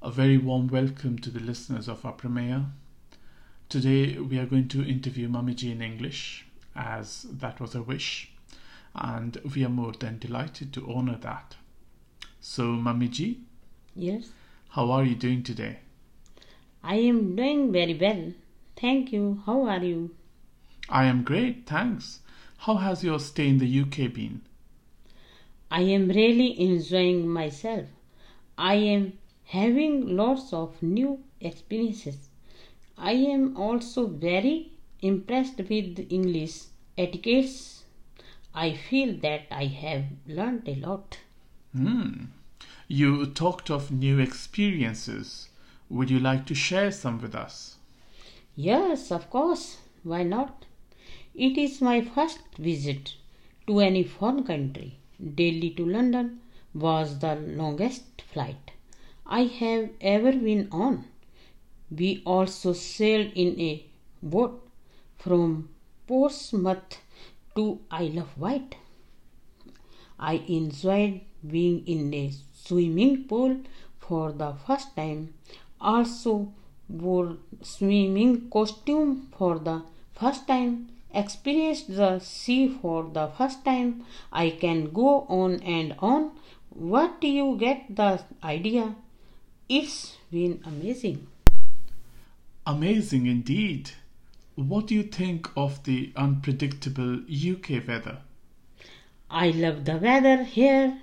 A very warm welcome to the listeners of our premiere. Today we are going to interview Mummy ji in English, as that was her wish, and we are more than delighted to honor that. So, Mummy ji, Yes, how are you doing today? I am doing very well. Thank you. How are you? I am great, thanks. How has your stay in the UK been? I am really enjoying myself. I am having lots of new experiences. I am also very impressed with English etiquettes. I feel that I have learned a lot. Hmm. You talked of new experiences. Would you like to share some with us? Yes, of course. Why not? It is my first visit to any foreign country. Delhi to London was the longest flight I have ever been on. We also sailed in a boat from Portsmouth to Isle of Wight. I enjoyed being in a swimming pool for the first time. Also wore swimming costume for the first time. Experienced the sea for the first time. I can go on and on. What do you get the idea? It's been amazing. Amazing indeed. What do you think of the unpredictable UK weather? I love the weather here.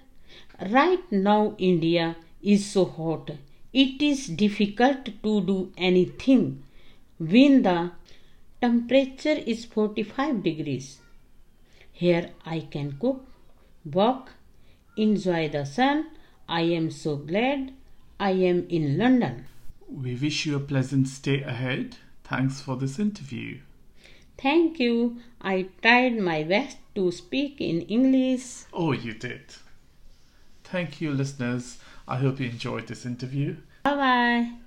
Right now, India is so hot. It is difficult to do anything when the temperature is 45 degrees. Here I can cook, walk, enjoy the sun. I am so glad I am in London. We wish you a pleasant stay ahead. Thanks for this interview. Thank you. I tried my best to speak in English. Oh, you did. Thank you, listeners. I hope you enjoyed this interview. Bye bye.